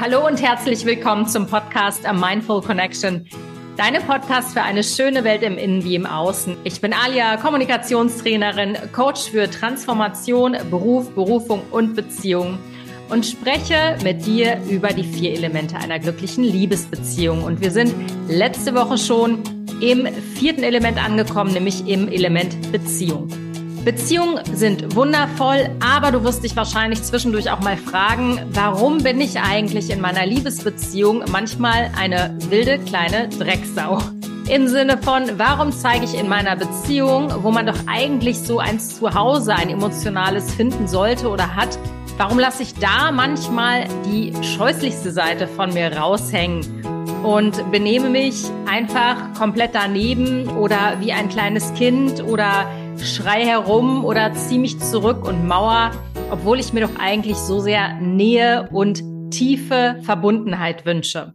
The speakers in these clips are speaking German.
Hallo und herzlich willkommen zum Podcast A Mindful Connection. Deine Podcast für eine schöne Welt im Innen wie im Außen. Ich bin Alia, Kommunikationstrainerin, Coach für Transformation, Beruf, Berufung und Beziehung und spreche mit dir über die vier Elemente einer glücklichen Liebesbeziehung. Und wir sind letzte Woche schon im vierten Element angekommen, nämlich im Element Beziehung. Beziehungen sind wundervoll, aber du wirst dich wahrscheinlich zwischendurch auch mal fragen, warum bin ich eigentlich in meiner Liebesbeziehung manchmal eine wilde kleine Drecksau? Im Sinne von, warum zeige ich in meiner Beziehung, wo man doch eigentlich so ein Zuhause, ein emotionales finden sollte oder hat, warum lasse ich da manchmal die scheußlichste Seite von mir raushängen? und benehme mich einfach komplett daneben oder wie ein kleines Kind oder schrei herum oder zieh mich zurück und mauer, obwohl ich mir doch eigentlich so sehr Nähe und tiefe Verbundenheit wünsche.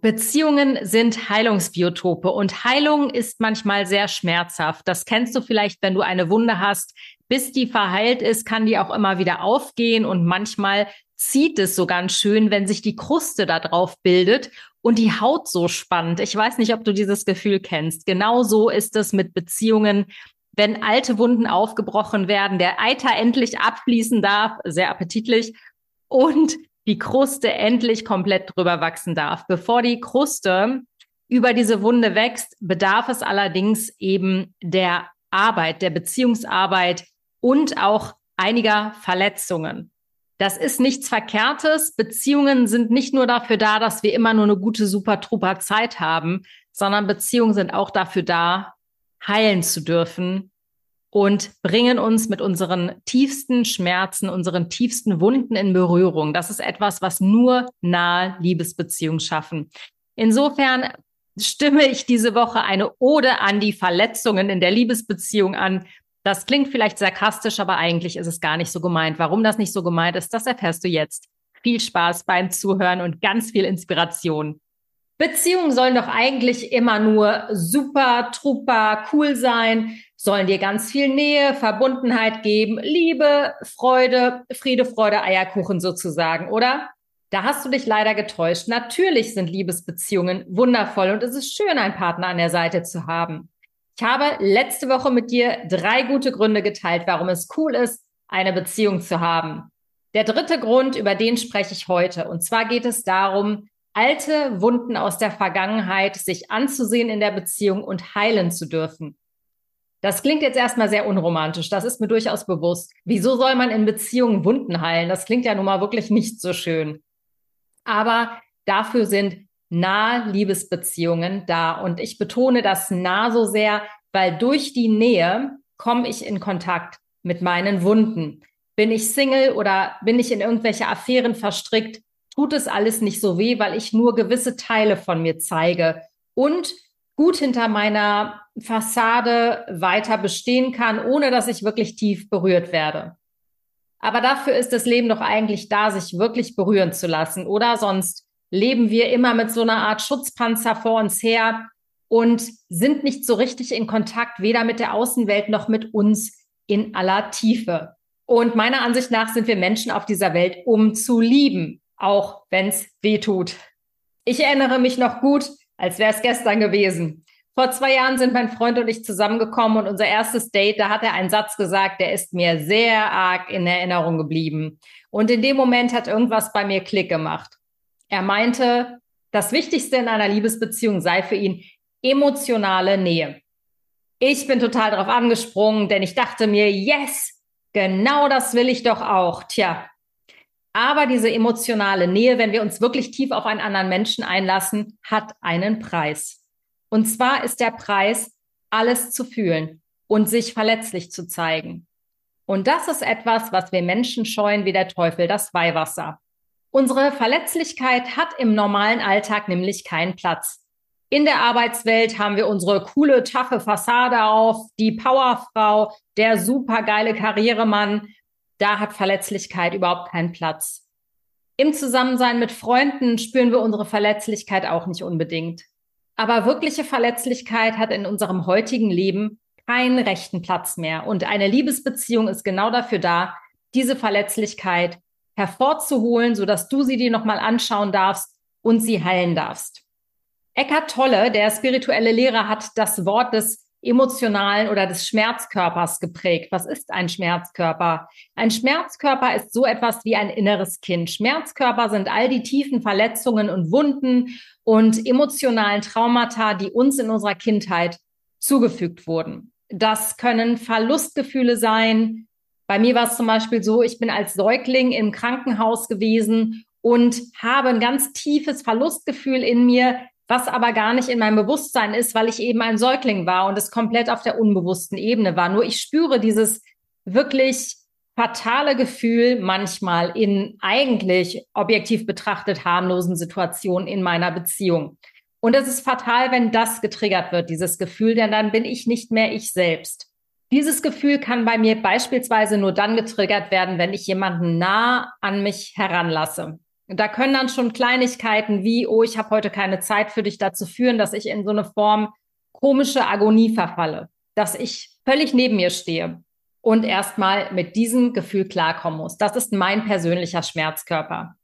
Beziehungen sind Heilungsbiotope und Heilung ist manchmal sehr schmerzhaft. Das kennst du vielleicht, wenn du eine Wunde hast. Bis die verheilt ist, kann die auch immer wieder aufgehen und manchmal zieht es so ganz schön, wenn sich die Kruste da drauf bildet und die Haut so spannt. Ich weiß nicht, ob du dieses Gefühl kennst. Genau so ist es mit Beziehungen wenn alte Wunden aufgebrochen werden, der Eiter endlich abfließen darf, sehr appetitlich, und die Kruste endlich komplett drüber wachsen darf. Bevor die Kruste über diese Wunde wächst, bedarf es allerdings eben der Arbeit, der Beziehungsarbeit und auch einiger Verletzungen. Das ist nichts Verkehrtes. Beziehungen sind nicht nur dafür da, dass wir immer nur eine gute, super, truper Zeit haben, sondern Beziehungen sind auch dafür da, heilen zu dürfen und bringen uns mit unseren tiefsten Schmerzen, unseren tiefsten Wunden in Berührung. Das ist etwas, was nur nahe Liebesbeziehungen schaffen. Insofern stimme ich diese Woche eine Ode an die Verletzungen in der Liebesbeziehung an. Das klingt vielleicht sarkastisch, aber eigentlich ist es gar nicht so gemeint. Warum das nicht so gemeint ist, das erfährst du jetzt. Viel Spaß beim Zuhören und ganz viel Inspiration. Beziehungen sollen doch eigentlich immer nur super, truper, cool sein, sollen dir ganz viel Nähe, Verbundenheit geben, Liebe, Freude, Friede, Freude, Eierkuchen sozusagen, oder? Da hast du dich leider getäuscht. Natürlich sind Liebesbeziehungen wundervoll und es ist schön, einen Partner an der Seite zu haben. Ich habe letzte Woche mit dir drei gute Gründe geteilt, warum es cool ist, eine Beziehung zu haben. Der dritte Grund, über den spreche ich heute. Und zwar geht es darum, alte Wunden aus der Vergangenheit sich anzusehen in der Beziehung und heilen zu dürfen. Das klingt jetzt erstmal sehr unromantisch, das ist mir durchaus bewusst. Wieso soll man in Beziehungen Wunden heilen? Das klingt ja nun mal wirklich nicht so schön. Aber dafür sind nahe Liebesbeziehungen da. Und ich betone das nah so sehr, weil durch die Nähe komme ich in Kontakt mit meinen Wunden. Bin ich Single oder bin ich in irgendwelche Affären verstrickt, tut es alles nicht so weh, weil ich nur gewisse Teile von mir zeige und gut hinter meiner Fassade weiter bestehen kann, ohne dass ich wirklich tief berührt werde. Aber dafür ist das Leben doch eigentlich da, sich wirklich berühren zu lassen, oder? Sonst leben wir immer mit so einer Art Schutzpanzer vor uns her und sind nicht so richtig in Kontakt, weder mit der Außenwelt noch mit uns in aller Tiefe. Und meiner Ansicht nach sind wir Menschen auf dieser Welt, um zu lieben auch wenn es weh tut. Ich erinnere mich noch gut, als wäre es gestern gewesen. Vor zwei Jahren sind mein Freund und ich zusammengekommen und unser erstes Date, da hat er einen Satz gesagt, der ist mir sehr arg in Erinnerung geblieben. Und in dem Moment hat irgendwas bei mir Klick gemacht. Er meinte, das Wichtigste in einer Liebesbeziehung sei für ihn emotionale Nähe. Ich bin total drauf angesprungen, denn ich dachte mir, yes, genau das will ich doch auch. Tja, aber diese emotionale Nähe, wenn wir uns wirklich tief auf einen anderen Menschen einlassen, hat einen Preis. Und zwar ist der Preis, alles zu fühlen und sich verletzlich zu zeigen. Und das ist etwas, was wir Menschen scheuen wie der Teufel, das Weihwasser. Unsere Verletzlichkeit hat im normalen Alltag nämlich keinen Platz. In der Arbeitswelt haben wir unsere coole, taffe Fassade auf, die Powerfrau, der supergeile Karrieremann, da hat Verletzlichkeit überhaupt keinen Platz. Im Zusammensein mit Freunden spüren wir unsere Verletzlichkeit auch nicht unbedingt. Aber wirkliche Verletzlichkeit hat in unserem heutigen Leben keinen rechten Platz mehr. Und eine Liebesbeziehung ist genau dafür da, diese Verletzlichkeit hervorzuholen, sodass du sie dir nochmal anschauen darfst und sie heilen darfst. Eckart Tolle, der spirituelle Lehrer, hat das Wort des emotionalen oder des Schmerzkörpers geprägt. Was ist ein Schmerzkörper? Ein Schmerzkörper ist so etwas wie ein inneres Kind. Schmerzkörper sind all die tiefen Verletzungen und Wunden und emotionalen Traumata, die uns in unserer Kindheit zugefügt wurden. Das können Verlustgefühle sein. Bei mir war es zum Beispiel so, ich bin als Säugling im Krankenhaus gewesen und habe ein ganz tiefes Verlustgefühl in mir, was aber gar nicht in meinem Bewusstsein ist, weil ich eben ein Säugling war und es komplett auf der unbewussten Ebene war. Nur ich spüre dieses wirklich fatale Gefühl manchmal in eigentlich objektiv betrachtet harmlosen Situationen in meiner Beziehung. Und es ist fatal, wenn das getriggert wird, dieses Gefühl, denn dann bin ich nicht mehr ich selbst. Dieses Gefühl kann bei mir beispielsweise nur dann getriggert werden, wenn ich jemanden nah an mich heranlasse. Da können dann schon Kleinigkeiten wie, oh, ich habe heute keine Zeit für dich dazu führen, dass ich in so eine Form komische Agonie verfalle, dass ich völlig neben mir stehe und erstmal mit diesem Gefühl klarkommen muss. Das ist mein persönlicher Schmerzkörper.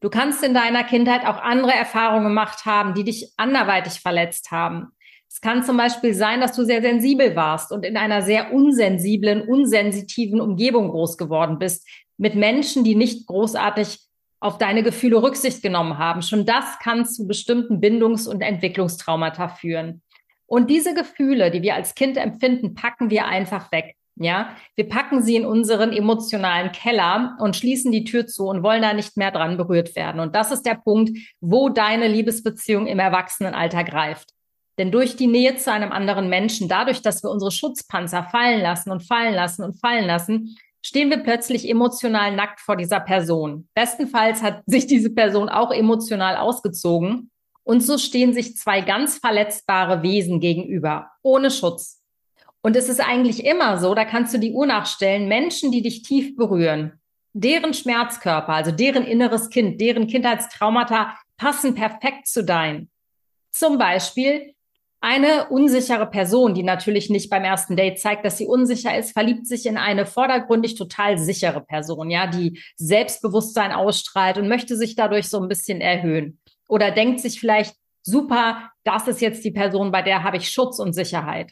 Du kannst in deiner Kindheit auch andere Erfahrungen gemacht haben, die dich anderweitig verletzt haben. Es kann zum Beispiel sein, dass du sehr sensibel warst und in einer sehr unsensiblen, unsensitiven Umgebung groß geworden bist, mit Menschen, die nicht großartig auf deine Gefühle Rücksicht genommen haben. Schon das kann zu bestimmten Bindungs- und Entwicklungstraumata führen. Und diese Gefühle, die wir als Kind empfinden, packen wir einfach weg. Ja, wir packen sie in unseren emotionalen Keller und schließen die Tür zu und wollen da nicht mehr dran berührt werden. Und das ist der Punkt, wo deine Liebesbeziehung im Erwachsenenalter greift. Denn durch die Nähe zu einem anderen Menschen, dadurch, dass wir unsere Schutzpanzer fallen lassen und fallen lassen und fallen lassen, stehen wir plötzlich emotional nackt vor dieser Person. Bestenfalls hat sich diese Person auch emotional ausgezogen. Und so stehen sich zwei ganz verletzbare Wesen gegenüber, ohne Schutz. Und es ist eigentlich immer so, da kannst du die Uhr nachstellen, Menschen, die dich tief berühren, deren Schmerzkörper, also deren inneres Kind, deren Kindheitstraumata passen perfekt zu dein. Zum Beispiel eine unsichere Person, die natürlich nicht beim ersten Date zeigt, dass sie unsicher ist, verliebt sich in eine vordergründig total sichere Person, ja, die Selbstbewusstsein ausstrahlt und möchte sich dadurch so ein bisschen erhöhen. Oder denkt sich vielleicht, super, das ist jetzt die Person, bei der habe ich Schutz und Sicherheit.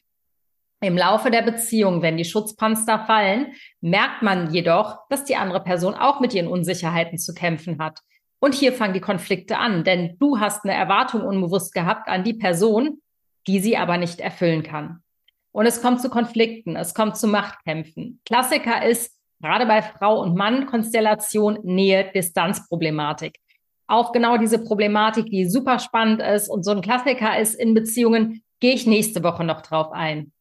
Im Laufe der Beziehung, wenn die Schutzpanzer fallen, merkt man jedoch, dass die andere Person auch mit ihren Unsicherheiten zu kämpfen hat. Und hier fangen die Konflikte an, denn du hast eine Erwartung unbewusst gehabt an die Person, die sie aber nicht erfüllen kann. Und es kommt zu Konflikten, es kommt zu Machtkämpfen. Klassiker ist gerade bei Frau und Mann Konstellation Nähe-Distanz-Problematik. Auch genau diese Problematik, die super spannend ist und so ein Klassiker ist in Beziehungen, gehe ich nächste Woche noch drauf ein.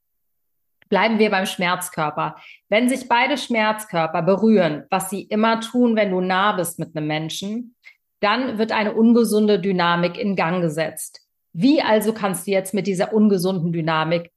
Bleiben wir beim Schmerzkörper. Wenn sich beide Schmerzkörper berühren, was sie immer tun, wenn du nah bist mit einem Menschen, dann wird eine ungesunde Dynamik in Gang gesetzt. Wie also kannst du jetzt mit dieser ungesunden Dynamik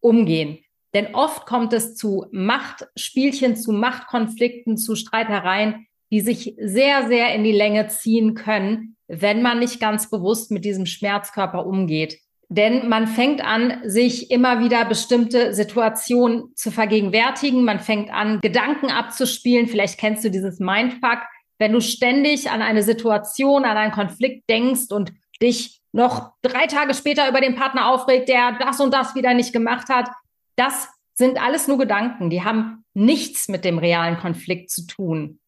umgehen? Denn oft kommt es zu Machtspielchen, zu Machtkonflikten, zu Streitereien, die sich sehr, sehr in die Länge ziehen können, wenn man nicht ganz bewusst mit diesem Schmerzkörper umgeht. Denn man fängt an, sich immer wieder bestimmte Situationen zu vergegenwärtigen. Man fängt an, Gedanken abzuspielen. Vielleicht kennst du dieses Mindfuck. Wenn du ständig an eine Situation, an einen Konflikt denkst und dich noch drei Tage später über den Partner aufregt, der das und das wieder nicht gemacht hat. Das sind alles nur Gedanken, die haben nichts mit dem realen Konflikt zu tun.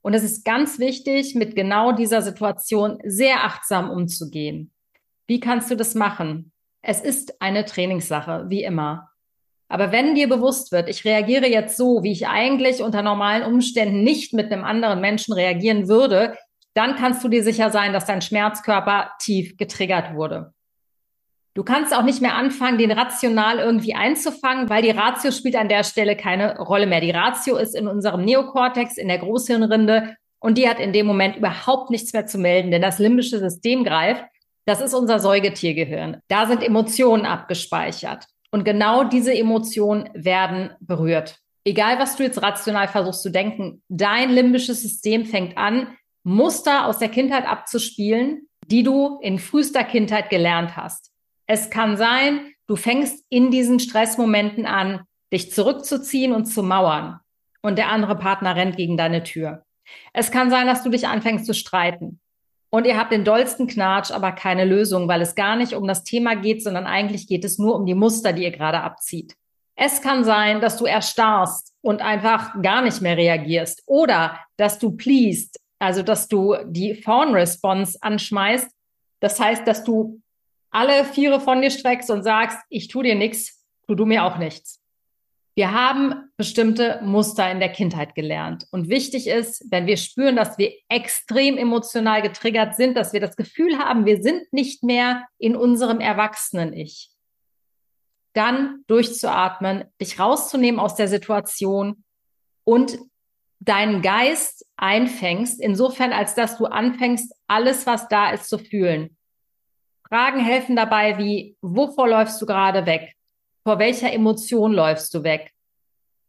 Und es ist ganz wichtig, mit genau dieser Situation sehr achtsam umzugehen. Wie kannst du das machen? Es ist eine Trainingssache, wie immer. Aber wenn dir bewusst wird, ich reagiere jetzt so, wie ich eigentlich unter normalen Umständen nicht mit einem anderen Menschen reagieren würde, dann kannst du dir sicher sein, dass dein Schmerzkörper tief getriggert wurde. Du kannst auch nicht mehr anfangen, den rational irgendwie einzufangen, weil die Ratio spielt an der Stelle keine Rolle mehr. Die Ratio ist in unserem Neokortex, in der Großhirnrinde und die hat in dem Moment überhaupt nichts mehr zu melden, denn das limbische System greift. Das ist unser Säugetiergehirn. Da sind Emotionen abgespeichert. Und genau diese Emotionen werden berührt. Egal, was du jetzt rational versuchst zu denken, dein limbisches System fängt an, Muster aus der Kindheit abzuspielen, die du in frühester Kindheit gelernt hast. Es kann sein, du fängst in diesen Stressmomenten an, dich zurückzuziehen und zu mauern und der andere Partner rennt gegen deine Tür. Es kann sein, dass du dich anfängst zu streiten. Und ihr habt den dollsten Knatsch, aber keine Lösung, weil es gar nicht um das Thema geht, sondern eigentlich geht es nur um die Muster, die ihr gerade abzieht. Es kann sein, dass du erstarrst und einfach gar nicht mehr reagierst oder dass du pleased, also dass du die Fawn-Response anschmeißt. Das heißt, dass du alle Viere von dir streckst und sagst, ich tu dir nichts, tu du mir auch nichts. Wir haben bestimmte Muster in der Kindheit gelernt. Und wichtig ist, wenn wir spüren, dass wir extrem emotional getriggert sind, dass wir das Gefühl haben, wir sind nicht mehr in unserem Erwachsenen-Ich, dann durchzuatmen, dich rauszunehmen aus der Situation und deinen Geist einfängst, insofern als dass du anfängst, alles, was da ist, zu fühlen. Fragen helfen dabei wie, wovor läufst du gerade weg? Vor welcher Emotion läufst du weg?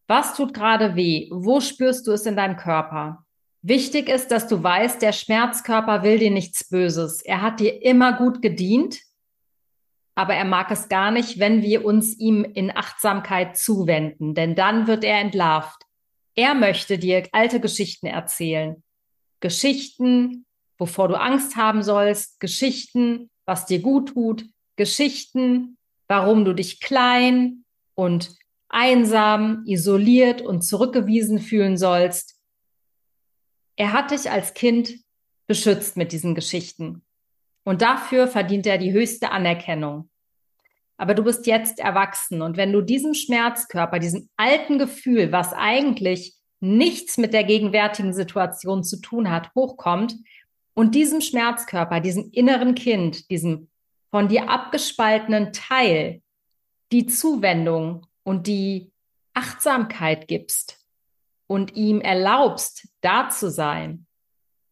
Was tut gerade weh? Wo spürst du es in deinem Körper? Wichtig ist, dass du weißt, der Schmerzkörper will dir nichts Böses. Er hat dir immer gut gedient, aber er mag es gar nicht, wenn wir uns ihm in Achtsamkeit zuwenden, denn dann wird er entlarvt. Er möchte dir alte Geschichten erzählen. Geschichten, wovor du Angst haben sollst, Geschichten, was dir gut tut, Geschichten, warum du dich klein und einsam, isoliert und zurückgewiesen fühlen sollst. Er hat dich als Kind beschützt mit diesen Geschichten. Und dafür verdient er die höchste Anerkennung. Aber du bist jetzt erwachsen und wenn du diesem Schmerzkörper, diesem alten Gefühl, was eigentlich nichts mit der gegenwärtigen Situation zu tun hat, hochkommt und diesem Schmerzkörper, diesem inneren Kind, diesem von dir abgespaltenen Teil die Zuwendung und die Achtsamkeit gibst und ihm erlaubst, da zu sein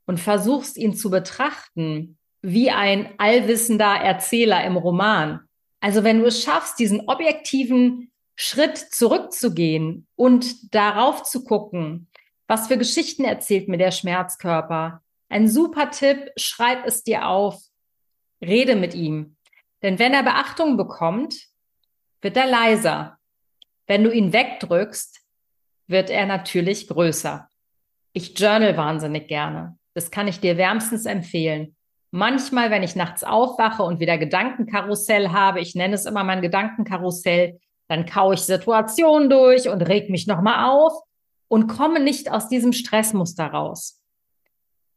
und versuchst ihn zu betrachten wie ein allwissender Erzähler im Roman. Also wenn du es schaffst, diesen objektiven Schritt zurückzugehen und darauf zu gucken, was für Geschichten erzählt mir der Schmerzkörper. Ein super Tipp, schreib es dir auf, rede mit ihm. Denn wenn er Beachtung bekommt, wird er leiser. Wenn du ihn wegdrückst, wird er natürlich größer. Ich journal wahnsinnig gerne. Das kann ich dir wärmstens empfehlen. Manchmal, wenn ich nachts aufwache und wieder Gedankenkarussell habe, ich nenne es immer mein Gedankenkarussell, dann kaue ich Situationen durch und reg mich nochmal auf und komme nicht aus diesem Stressmuster raus.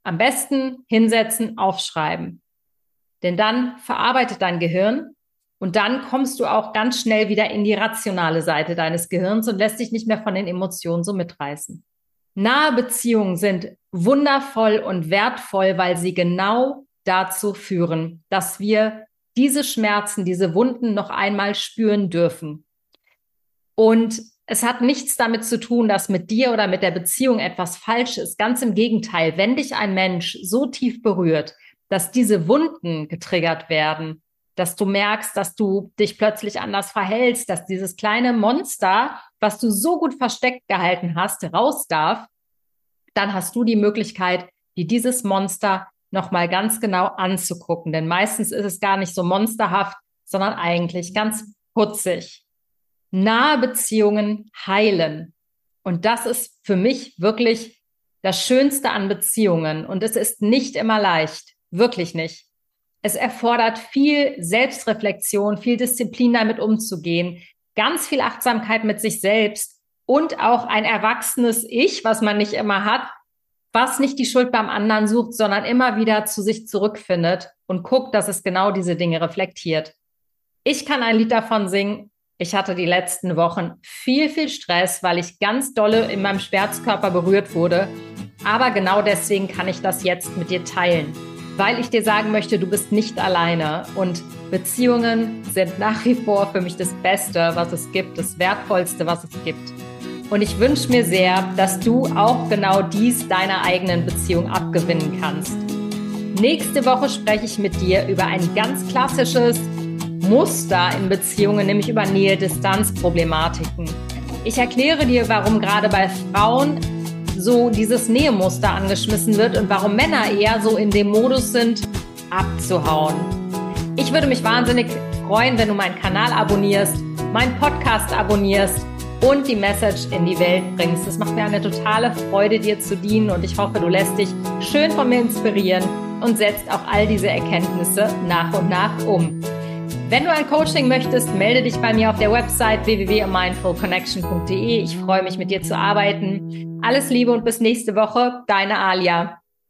Am besten hinsetzen, aufschreiben. Denn dann verarbeitet dein Gehirn und dann kommst du auch ganz schnell wieder in die rationale Seite deines Gehirns und lässt dich nicht mehr von den Emotionen so mitreißen. Nahe Beziehungen sind wundervoll und wertvoll, weil sie genau dazu führen, dass wir diese Schmerzen, diese Wunden noch einmal spüren dürfen. Und es hat nichts damit zu tun, dass mit dir oder mit der Beziehung etwas falsch ist. Ganz im Gegenteil, wenn dich ein Mensch so tief berührt, dass diese Wunden getriggert werden, dass du merkst, dass du dich plötzlich anders verhältst, dass dieses kleine Monster, was du so gut versteckt gehalten hast, raus darf, dann hast du die Möglichkeit, dir dieses Monster nochmal ganz genau anzugucken. Denn meistens ist es gar nicht so monsterhaft, sondern eigentlich ganz putzig. Nahe Beziehungen heilen. Und das ist für mich wirklich das Schönste an Beziehungen. Und es ist nicht immer leicht. Wirklich nicht. Es erfordert viel Selbstreflexion, viel Disziplin damit umzugehen, ganz viel Achtsamkeit mit sich selbst und auch ein erwachsenes Ich, was man nicht immer hat, was nicht die Schuld beim anderen sucht, sondern immer wieder zu sich zurückfindet und guckt, dass es genau diese Dinge reflektiert. Ich kann ein Lied davon singen. Ich hatte die letzten Wochen viel, viel Stress, weil ich ganz dolle in meinem Schmerzkörper berührt wurde. Aber genau deswegen kann ich das jetzt mit dir teilen weil ich dir sagen möchte, du bist nicht alleine und Beziehungen sind nach wie vor für mich das Beste, was es gibt, das Wertvollste, was es gibt. Und ich wünsche mir sehr, dass du auch genau dies deiner eigenen Beziehung abgewinnen kannst. Nächste Woche spreche ich mit dir über ein ganz klassisches Muster in Beziehungen, nämlich über Nähe-Distanz-Problematiken. Ich erkläre dir, warum gerade bei Frauen so dieses Nähemuster angeschmissen wird und warum Männer eher so in dem Modus sind, abzuhauen. Ich würde mich wahnsinnig freuen, wenn du meinen Kanal abonnierst, meinen Podcast abonnierst und die Message in die Welt bringst. Es macht mir eine totale Freude, dir zu dienen und ich hoffe, du lässt dich schön von mir inspirieren und setzt auch all diese Erkenntnisse nach und nach um. Wenn du ein Coaching möchtest, melde dich bei mir auf der Website www.mindfulconnection.de. Ich freue mich, mit dir zu arbeiten. Alles Liebe und bis nächste Woche. Deine Alia.